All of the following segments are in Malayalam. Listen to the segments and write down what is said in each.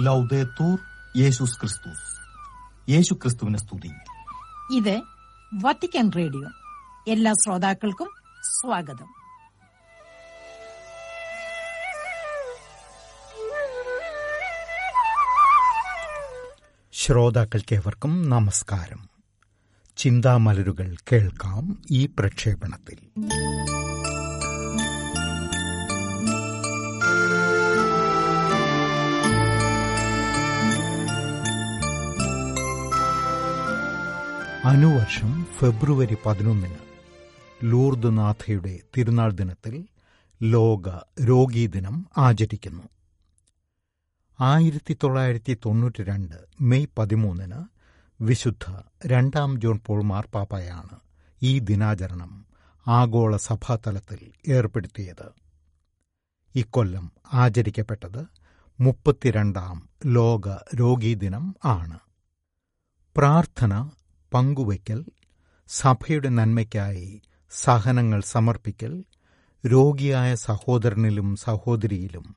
ലൗദേത്തൂർ യേശുസ് ക്രിസ്തുസ് യേശു ക്രിസ്തുവിനെ സ്തുതി. ഇത് വത്തിക്കാൻ റേഡിയോ. എല്ലാ ശ്രോതാക്കൾക്കും സ്വാഗതം. ശ്രോതാക്കൾക്കേവർക്കും നമസ്കാരം. ചിന്താമലരുകൾ കേൾക്കാം ഈ പ്രക്ഷേപണത്തിൽ. അനുവർഷം ഫെബ്രുവരി പതിനൊന്നിന് ലൂർദ് നാഥയുടെ തിരുനാൾ ദിനത്തിൽ ലോക രോഗീ ദിനം ആചരിക്കുന്നു. ആയിരത്തി തൊള്ളായിരത്തി തൊണ്ണൂറ്റി രണ്ട് മെയ് പതിമൂന്നിന് വിശുദ്ധ രണ്ടാം ജോൺ പോൾ മാർപ്പാപ്പയാണ് ഈ ദിനാചരണം ആഗോള സഭാതലത്തിൽ ഏർപ്പെടുത്തിയത്. ഇക്കൊല്ലം ആചരിക്കപ്പെട്ടത് മുപ്പത്തിരണ്ടാം ലോക രോഗീ ദിനം ആണ്. പ്രാർത്ഥന പങ്കുവയ്ക്കൽ സഭയുടെ നന്മയ്ക്കായി സഹനങ്ങൾ സമർപ്പിക്കൽ രോഗിയായ സഹോദരനിലും സഹോദരിയിലും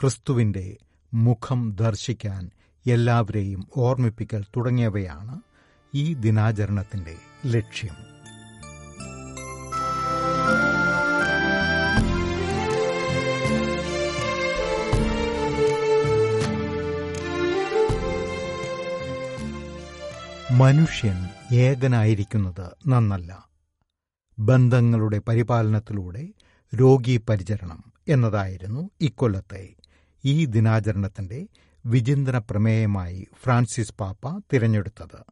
ക്രിസ്തുവിന്റെ മുഖം ദർശിക്കാൻ എല്ലാവരെയും ഓർമ്മിപ്പിക്കൽ തുടങ്ങിയവയാണ് ഈ ദിനാചരണത്തിന്റെ ലക്ഷ്യം. മനുഷ്യൻ ഏകനായിരിക്കുന്നത് നന്നല്ല. ബന്ധങ്ങളുടെ പരിപാലനത്തിലൂടെ രോഗി പരിചരണം എന്നതായിരുന്നു ഇക്കൊല്ലത്തെ ഈ ദിനാചരണത്തിന്റെ വിചിന്തന പ്രമേയമായി ഫ്രാൻസിസ് പാപ്പ തിരഞ്ഞെടുത്തത്.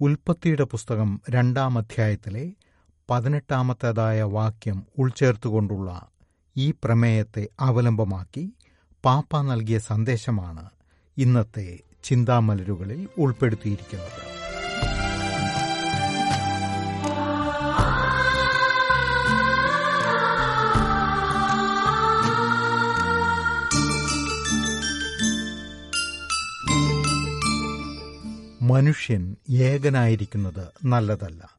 ഉൽപ്പത്തിയുടെ പുസ്തകം രണ്ടാം അധ്യായത്തിലെ പതിനെട്ടാമത്തേതായ വാക്യം ഉൾച്ചേർത്തുകൊണ്ടുള്ള ഈ പ്രമേയത്തെ അവലംബമാക്കി പാപ്പ നൽകിയ സന്ദേശമാണ് ഇന്നത്തെ ചിന്താമലരുകളിൽ ഉൾപ്പെടുത്തിയിരിക്കുന്നത്. മനുഷ്യൻ ഏകനായിരിക്കുന്നത് നല്ലതല്ല.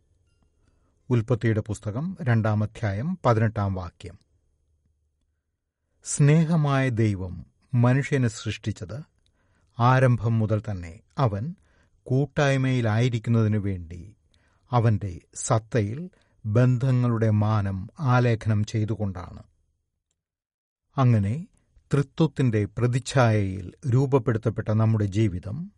ഉൽപ്പത്തിയുടെ പുസ്തകം രണ്ടാം അധ്യായം പതിനെട്ടാം വാക്യം. സ്നേഹമായ ദൈവം മനുഷ്യനെ സൃഷ്ടിച്ചത് ആരംഭം മുതൽ തന്നെ അവൻ കൂട്ടായ്മയിലായിരിക്കുന്നതിനു വേണ്ടി അവന്റെ സത്തയിൽ ബന്ധങ്ങളുടെ മാനം ആലേഖനം ചെയ്തുകൊണ്ടാണ്. അങ്ങനെ തൃത്വത്തിന്റെ പ്രതിച്ഛായയിൽ രൂപപ്പെടുത്തപ്പെട്ട നമ്മുടെ ജീവിതം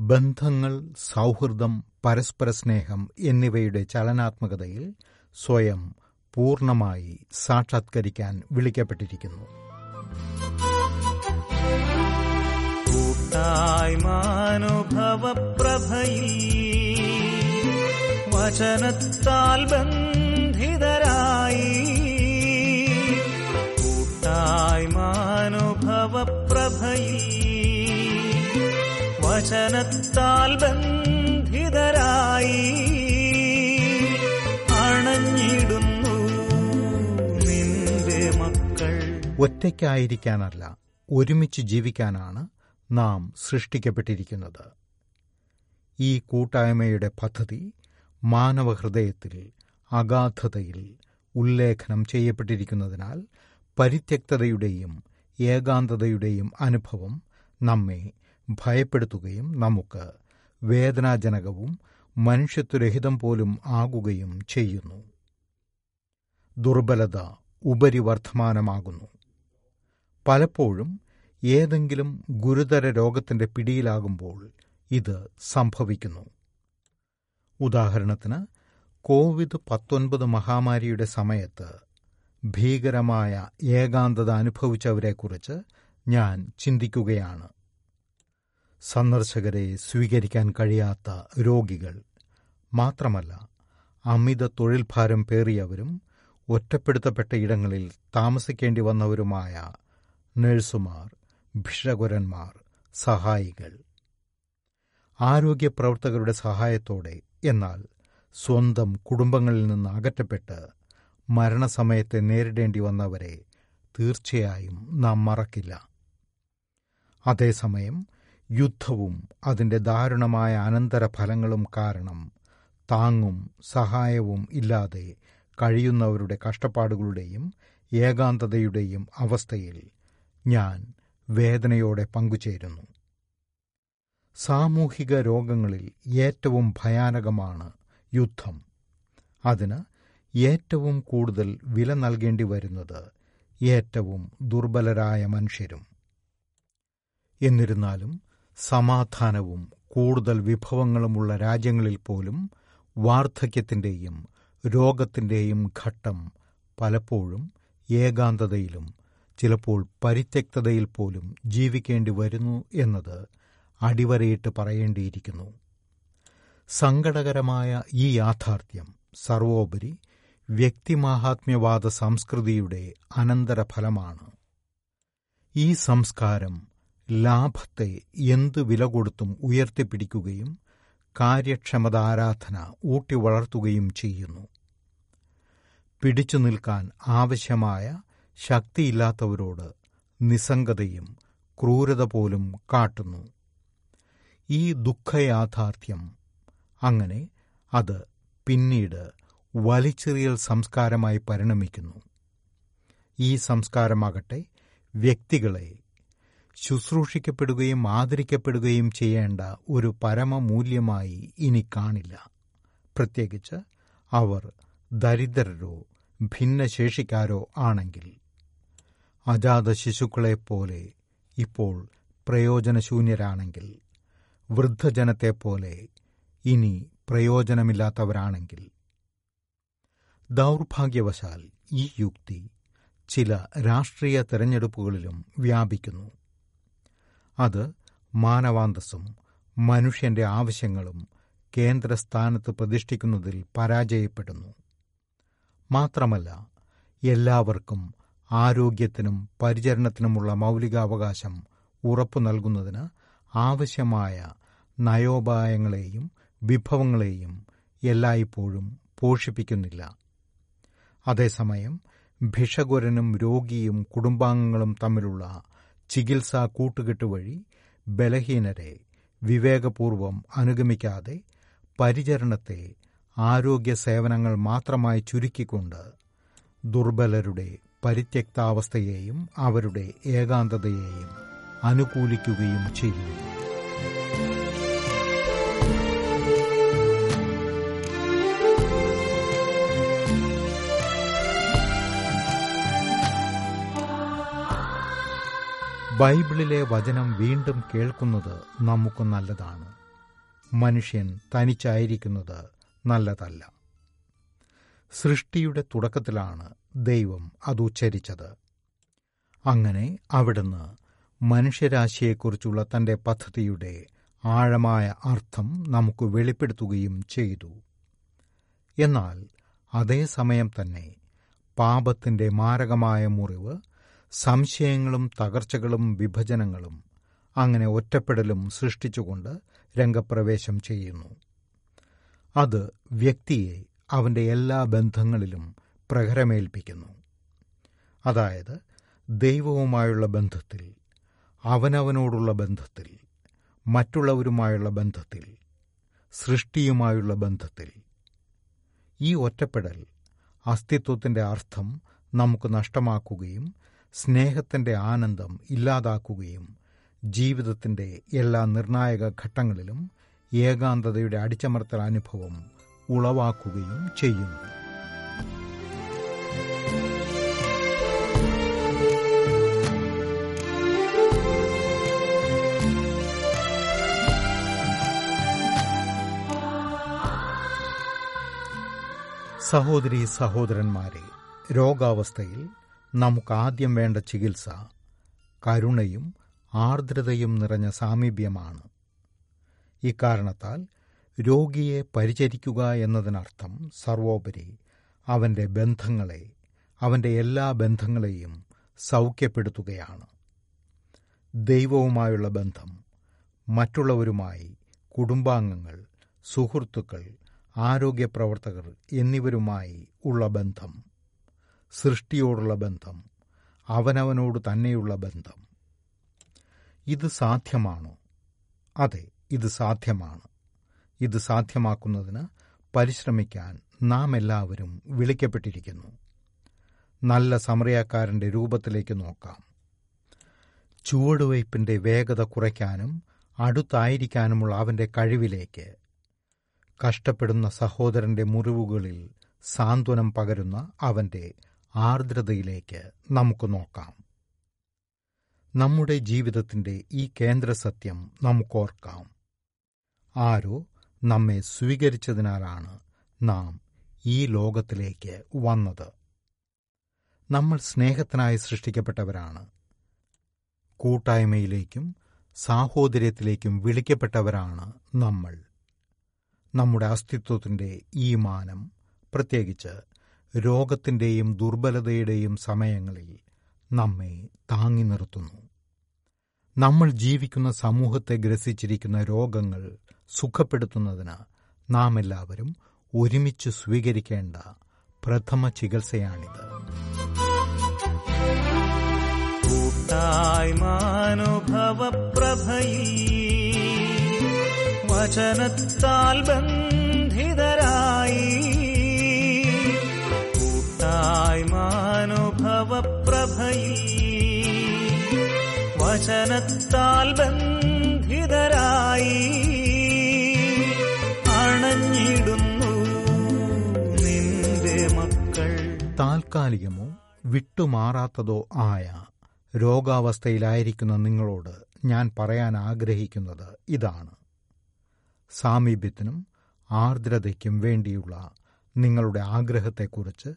ബന്ധങ്ങൾ സൗഹൃദം പരസ്പര സ്നേഹം എന്നിവയുടെ ചലനാത്മകതയിൽ സ്വയം പൂർണമായി സാക്ഷാത്കരിക്കാൻ വിളിക്കപ്പെട്ടിരിക്കുന്നു. കൂട്ടായ്മാനുഭവപ്രഭയിൽ വചനത്താൽ ബന്ധിതരായി. കൂട്ടായ്മാനുഭവപ്രഭയിൽ വചനത്താൽ ബന്ധിതരായി. അണഞ്ഞിടുന്നു നിന്റെ മക്കൾ. ഒറ്റയ്ക്കായിരിക്കാനല്ല ഒരുമിച്ച് ജീവിക്കാനാണ് നാം സൃഷ്ടിക്കപ്പെട്ടിരിക്കുന്നത്. ഈ കൂട്ടായ്മയുടെ പദ്ധതി മാനവഹൃദയത്തിൽ അഗാധതയിൽ ഉല്ലേഖനം ചെയ്യപ്പെട്ടിരിക്കുന്നതിനാൽ പരിത്യക്തതയുടെയും ഏകാന്തതയുടെയും അനുഭവം നമ്മെ ഭയപ്പെടുത്തുകയും നമുക്ക് വേദനാജനകവും മനുഷ്യത്വരഹിതം പോലും ആകുകയും ചെയ്യുന്നു. ദുർബലത ഉപരിവർദ്ധമാനമാകുന്നു. പലപ്പോഴും ഏതെങ്കിലും ഗുരുതര രോഗത്തിന്റെ പിടിയിലാകുമ്പോൾ ഇത് സംഭവിക്കുന്നു. ഉദാഹരണത്തിന് കോവിഡ് പത്തൊൻപത് മഹാമാരിയുടെ സമയത്ത് ഭീകരമായ ഏകാന്തത അനുഭവിച്ചവരെക്കുറിച്ച് ഞാൻ ചിന്തിക്കുകയാണ്. സന്ദർശകരെ സ്വീകരിക്കാൻ കഴിയാത്ത രോഗികൾ മാത്രമല്ല അമിത തൊഴിൽ ഭാരം പേറിയവരും ഒറ്റപ്പെടുത്തപ്പെട്ട ഇടങ്ങളിൽ താമസിക്കേണ്ടി വന്നവരുമായ നഴ്സുമാർ ഭിഷകുരന്മാർ സഹായികൾ. ആരോഗ്യ പ്രവർത്തകരുടെ സഹായത്തോടെ എന്നാൽ സ്വന്തം കുടുംബങ്ങളിൽ നിന്ന് അകറ്റപ്പെട്ട് മരണസമയത്തെ നേരിടേണ്ടി വന്നവരെ തീർച്ചയായും നാം മറക്കില്ല. അതേസമയം യുദ്ധവും അതിന്റെ ദാരുണമായ അനന്തരഫലങ്ങളും കാരണം താങ്ങും സഹായവും ഇല്ലാതെ കഴിയുന്നവരുടെ കഷ്ടപ്പാടുകളുടെയും ഏകാന്തതയുടെയും അവസ്ഥയിൽ ഞാൻ വേദനയോടെ പങ്കുചേരുന്നു. സാമൂഹിക രോഗങ്ങളിൽ ഏറ്റവും ഭയാനകമാണ് യുദ്ധം. അതിന് ഏറ്റവും കൂടുതൽ വില നൽകേണ്ടി വരുന്നത് ഏറ്റവും ദുർബലരായ മനുഷ്യരും. എന്നിരുന്നാലും സമാധാനവും കൂടുതൽ വിഭവങ്ങളുമുള്ള രാജ്യങ്ങളിൽ പോലും വാർദ്ധക്യത്തിന്റെയും രോഗത്തിന്റെയും ഘട്ടം പലപ്പോഴും ഏകാന്തതയിലും ചിലപ്പോൾ പരിത്യക്തതയിൽ പോലും ജീവിക്കേണ്ടി വരുന്നു എന്നത് അടിവരയിട്ട് പറയേണ്ടിയിരിക്കുന്നു. സങ്കടകരമായ ഈ യാഥാർത്ഥ്യം സർവോപരി വ്യക്തിമാഹാത്മ്യവാദ സംസ്കൃതിയുടെ അനന്തരഫലമാണ്. ഈ സംസ്കാരം ലാഭത്തെ എന്തു വില കൊടുത്തും ഉയർത്തിപ്പിടിക്കുകയും കാര്യക്ഷമത ആരാധന ഊട്ടി വളർത്തുകയും ചെയ്യുന്നു. പിടിച്ചു നിൽക്കാൻ ആവശ്യമായ ശക്തിയില്ലാത്തവരോട് നിസ്സംഗതയും ക്രൂരത പോലും കാട്ടുന്നു. ഈ ദുഃഖയാഥാർത്ഥ്യം അങ്ങനെ അത് പിന്നീട് വലിച്ചെറിയൽ സംസ്കാരമായി പരിണമിക്കുന്നു. ഈ സംസ്കാരമാകട്ടെ വ്യക്തികളെ ശുശ്രൂഷിക്കപ്പെടുകയും ആദരിക്കപ്പെടുകയും ചെയ്യേണ്ട ഒരു പരമമൂല്യമായി ഇനി കാണില്ല. പ്രത്യേകിച്ച് അവർ ദരിദ്രരോ ഭിന്നശേഷിക്കാരോ ആണെങ്കിൽ അജാത ശിശുക്കളെപ്പോലെ ഇപ്പോൾ പ്രയോജനശൂന്യരാണെങ്കിൽ വൃദ്ധജനത്തെപ്പോലെ ഇനി പ്രയോജനമില്ലാത്തവരാണെങ്കിൽ. ദൗർഭാഗ്യവശാൽ ഈ യുക്തി ചില രാഷ്ട്രീയ തെരഞ്ഞെടുപ്പുകളിലും വ്യാപിക്കുന്നു. അത് മാനവാന്തസ്സും മനുഷ്യന്റെ ആവശ്യങ്ങളും കേന്ദ്രസ്ഥാനത്ത് പ്രതിഷ്ഠിക്കുന്നതിൽ പരാജയപ്പെടുന്നു. മാത്രമല്ല എല്ലാവർക്കും ആരോഗ്യത്തിനും പരിചരണത്തിനുമുള്ള മൗലികാവകാശം ഉറപ്പു നൽകുന്നതിന് ആവശ്യമായ നയോപായങ്ങളെയും വിഭവങ്ങളെയും എല്ലായ്പ്പോഴും പോഷിപ്പിക്കുന്നില്ല. അതേസമയം ഭിഷകുരനും രോഗിയും കുടുംബാംഗങ്ങളും തമ്മിലുള്ള ചികിത്സാ കൂട്ടുകെട്ട് വഴി ബലഹീനരെ വിവേകപൂർവം അനുഗമിക്കാതെ പരിചരണത്തെ ആരോഗ്യ സേവനങ്ങൾ മാത്രമായി ചുരുക്കിക്കൊണ്ട് ദുർബലരുടെ പരിത്യക്താവസ്ഥയെയും അവരുടെ ഏകാന്തതയെയും അനുകൂലിക്കുകയും ചെയ്യുന്നു. ബൈബിളിലെ വചനം വീണ്ടും കേൾക്കുന്നത് നമുക്ക് നല്ലതാണ്. മനുഷ്യൻ തനിച്ചായിരിക്കുന്നത് നല്ലതല്ല. സൃഷ്ടിയുടെ തുടക്കത്തിലാണ് ദൈവം അത് ഉച്ചരിച്ചത്. അങ്ങനെ അവിടുന്ന് മനുഷ്യരാശിയെക്കുറിച്ചുള്ള തന്റെ പദ്ധതിയുടെ ആഴമായ അർത്ഥം നമുക്ക് വെളിപ്പെടുത്തുകയും ചെയ്തു. എന്നാൽ അതേസമയം തന്നെ പാപത്തിന്റെ മാരകമായ മുറിവ് സംശയങ്ങളും തകർച്ചകളും വിഭജനങ്ങളും അങ്ങനെ ഒറ്റപ്പെടലും സൃഷ്ടിച്ചുകൊണ്ട് രംഗപ്രവേശം ചെയ്യുന്നു. അത് വ്യക്തിയെ അവന്റെ എല്ലാ ബന്ധങ്ങളിലും പ്രഹരമേൽപ്പിക്കുന്നു. അതായത് ദൈവവുമായുള്ള ബന്ധത്തിൽ അവനവനോടുള്ള ബന്ധത്തിൽ മറ്റുള്ളവരുമായുള്ള ബന്ധത്തിൽ സൃഷ്ടിയുമായുള്ള ബന്ധത്തിൽ. ഈ ഒറ്റപ്പെടൽ അസ്തിത്വത്തിന്റെ അർത്ഥം നമുക്ക് നഷ്ടമാക്കുകയും സ്നേഹത്തിന്റെ ആനന്ദം ഇല്ലാതാക്കുകയും ജീവിതത്തിന്റെ എല്ലാ നിർണായക ഘട്ടങ്ങളിലും ഏകാന്തതയുടെ അടിച്ചമർത്തൽ അനുഭവം ഉളവാക്കുകയും ചെയ്യുന്നു. സഹോദരി സഹോദരന്മാരെ രോഗാവസ്ഥയിൽ നമുക്ക് ആദ്യം വേണ്ട ചികിത്സ കരുണയും ആർദ്രതയും നിറഞ്ഞ സാമീപ്യമാണ്. ഇക്കാരണത്താൽ രോഗിയെ പരിചരിക്കുക എന്നതിനർത്ഥം സർവോപരി അവന്റെ ബന്ധങ്ങളെ അവന്റെ എല്ലാ ബന്ധങ്ങളെയും സൗഖ്യപ്പെടുത്തുകയാണ്. ദൈവവുമായുള്ള ബന്ധം മറ്റുള്ളവരുമായി കുടുംബാംഗങ്ങൾ സുഹൃത്തുക്കൾ ആരോഗ്യപ്രവർത്തകർ എന്നിവരുമായി ഉള്ള ബന്ധം സൃഷ്ടിയോടുള്ള ബന്ധം അവനവനോട് തന്നെയുള്ള ബന്ധം. ഇത് സാധ്യമാണോ? അതെ ഇത് സാധ്യമാണ്. ഇത് സാധ്യമാക്കുന്നതിന് പരിശ്രമിക്കാൻ നാം എല്ലാവരും വിളിക്കപ്പെട്ടിരിക്കുന്നു. നല്ല സമറിയാക്കാരന്റെ രൂപത്തിലേക്ക് നോക്കാം. ചുവടുവയ്പിന്റെ വേഗത കുറയ്ക്കാനും അടുത്തായിരിക്കാനുമുള്ള അവന്റെ കഴിവിലേക്ക്. കഷ്ടപ്പെടുന്ന സഹോദരന്റെ മുറിവുകളിൽ സാന്ത്വനം പകരുന്ന അവന്റെ ആർദ്രതയിലേക്ക് നമുക്ക് നോക്കാം. നമ്മുടെ ജീവിതത്തിന്റെ ഈ കേന്ദ്രസത്യം നമുക്കോർക്കാം. ആരോ നമ്മെ സ്വീകരിച്ചതിനാലാണ് നാം ഈ ലോകത്തിലേക്ക് വന്നത്. നമ്മൾ സ്നേഹത്തിനായി സൃഷ്ടിക്കപ്പെട്ടവരാണ്. കൂട്ടായ്മയിലേക്കും സാഹോദര്യത്തിലേക്കും വിളിക്കപ്പെട്ടവരാണ് നമ്മൾ. നമ്മുടെ അസ്തിത്വത്തിന്റെ ഈ മാനം പ്രത്യേകിച്ച് രോഗത്തിന്റെയും ദുർബലതയുടെയും സമയങ്ങളിൽ നമ്മെ താങ്ങി നിർത്തുന്നു. നമ്മൾ ജീവിക്കുന്ന സമൂഹത്തെ ഗ്രസിച്ചിരിക്കുന്ന രോഗങ്ങൾ സുഖപ്പെടുത്തുന്നതിന് നാം എല്ലാവരും ഒരുമിച്ച് സ്വീകരിക്കേണ്ട പ്രഥമ ചികിത്സയാണിത്. വചനത്താൽ ബന്ധിതരായി കൂട്ടായ്മാനുഭവപ്രഭയിൽ വചനത്താൽ ബന്ധിതരായി താൽക്കാലികമോ വിട്ടുമാറാത്തതോ ആയ രോഗാവസ്ഥയിലായിരിക്കുന്ന നിങ്ങളോട് ഞാൻ പറയാൻ ആഗ്രഹിക്കുന്നത് ഇതാണ്. സാമീപ്യത്തിനും ആർദ്രതയ്ക്കും വേണ്ടിയുള്ള നിങ്ങളുടെ ആഗ്രഹത്തെക്കുറിച്ച്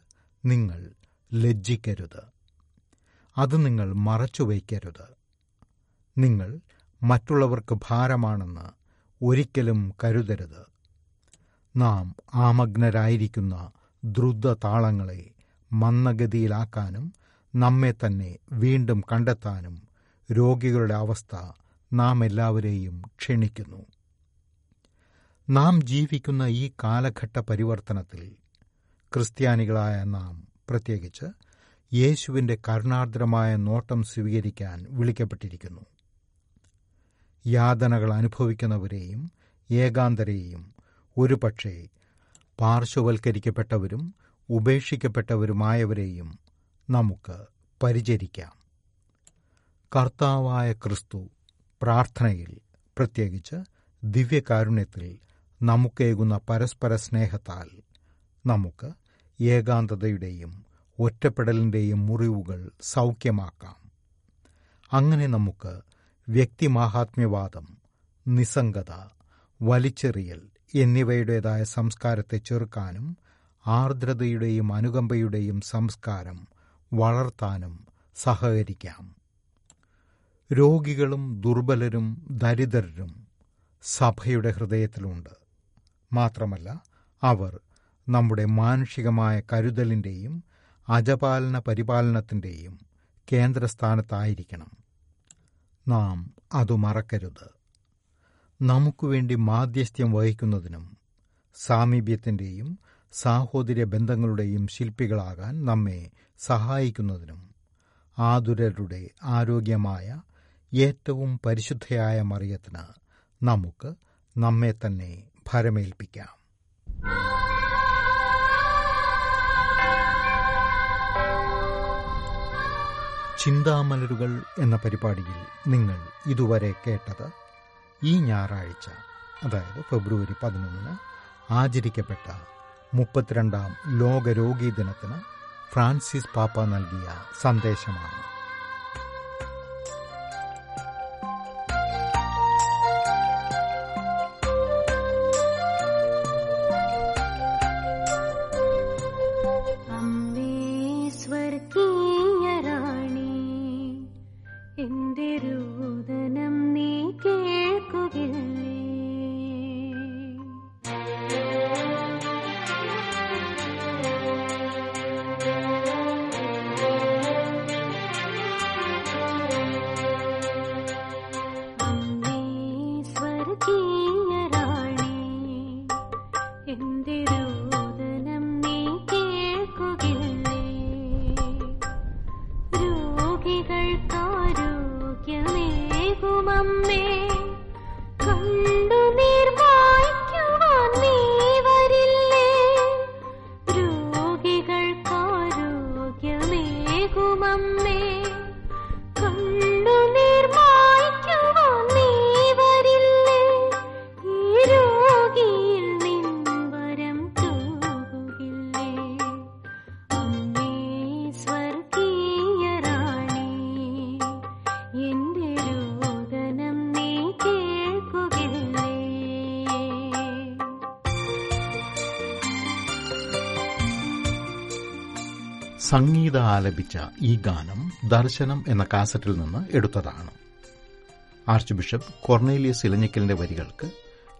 നിങ്ങൾ ലജ്ജിക്കരുത്. അത് നിങ്ങൾ മറച്ചുവയ്ക്കരുത്. നിങ്ങൾ മറ്റുള്ളവർക്ക് ഭാരമാണെന്ന് ഒരിക്കലും കരുതരുത്. നാം ആമഗ്നരായിരിക്കുന്ന ദ്രുത താളങ്ങളെ മന്ദഗതിയിലാക്കാനും നമ്മെ തന്നെ വീണ്ടും കണ്ടെത്താനും രോഗികളുടെ അവസ്ഥ നാം എല്ലാവരെയും ക്ഷണിക്കുന്നു. നാം ജീവിക്കുന്ന ഈ കാലഘട്ട പരിവർത്തനത്തിൽ ക്രിസ്ത്യാനികളായ നാം പ്രത്യേകിച്ച് യേശുവിന്റെ കരുണാർദ്രമായ നോട്ടം സ്വീകരിക്കാൻ വിളിക്കപ്പെട്ടിരിക്കുന്നു. യാതനകൾ അനുഭവിക്കുന്നവരെയും ഏകാന്തരെയും ഒരുപക്ഷെ പാർശ്വവൽക്കരിക്കപ്പെട്ടവരും ഉപേക്ഷിക്കപ്പെട്ടവരുമായവരെയും നമുക്ക് പരിചരിക്കാം. കർത്താവായ ക്രിസ്തു പ്രാർത്ഥനയിൽ പ്രത്യേകിച്ച് ദിവ്യകാരുണ്യത്തിൽ നമുക്കേകുന്ന പരസ്പര സ്നേഹത്താൽ നമുക്ക് ഏകാന്തതയുടെയും ഒറ്റപ്പെടലിന്റെയും മുറിവുകൾ സൗഖ്യമാക്കാം. അങ്ങനെ നമുക്ക് വ്യക്തിമാഹാത്മ്യവാദം നിസ്സംഗത വലിച്ചെറിയൽ എന്നിവയുടേതായ സംസ്കാരത്തെ ചെറുക്കാനും ആർദ്രതയുടെയും അനുകമ്പയുടെയും സംസ്കാരം വളർത്താനും സഹകരിക്കാം. രോഗികളും ദുർബലരും ദരിദ്രരും സഭയുടെ ഹൃദയത്തിലുണ്ട്. മാത്രമല്ല അവർ നമ്മുടെ മാനുഷികമായ കരുതലിന്റെയും അജപാലന പരിപാലനത്തിന്റെയും കേന്ദ്രസ്ഥാനത്തായിരിക്കണം. നാം അത് മറക്കരുത്. നമുക്കുവേണ്ടി മാധ്യസ്ഥ്യം വഹിക്കുന്നതിനും സാമീപ്യത്തിന്റെയും സാഹോദര്യ ബന്ധങ്ങളുടെയും ശില്പികളാകാൻ നമ്മെ സഹായിക്കുന്നതിനും ആതുരരുടെ ആരോഗ്യമായ ഏറ്റവും പരിശുദ്ധയായ മറിയത്തിന് നമുക്ക് നമ്മെ തന്നെ ഭരമേൽപ്പിക്കാം. ചിന്താമലരുകൾ എന്ന പരിപാടിയിൽ നിങ്ങൾ ഇതുവരെ കേട്ടത് ഈ ഞായറാഴ്ച അതായത് ഫെബ്രുവരി പതിനൊന്നിന് ആചരിക്കപ്പെട്ട മുപ്പത്തിരണ്ടാം ലോക രോഗീ ദിനത്തിന് ഫ്രാൻസിസ് പാപ്പ നൽകിയ സന്ദേശമാണ്. സംഗീത ആലപിച്ച ഈ ഗാനം ദർശനം എന്ന കാസറ്റിൽ നിന്ന് എടുത്തതാണ്. ആർച്ച് ബിഷപ്പ് കൊർണേലിയസ് ഇലഞ്ഞിക്കലിന്റെ വരികൾക്ക്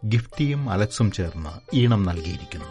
ഗിഫ്റ്റിയും അലക്സും ചേർന്ന് ഈണം നൽകിയിരിക്കുന്നു.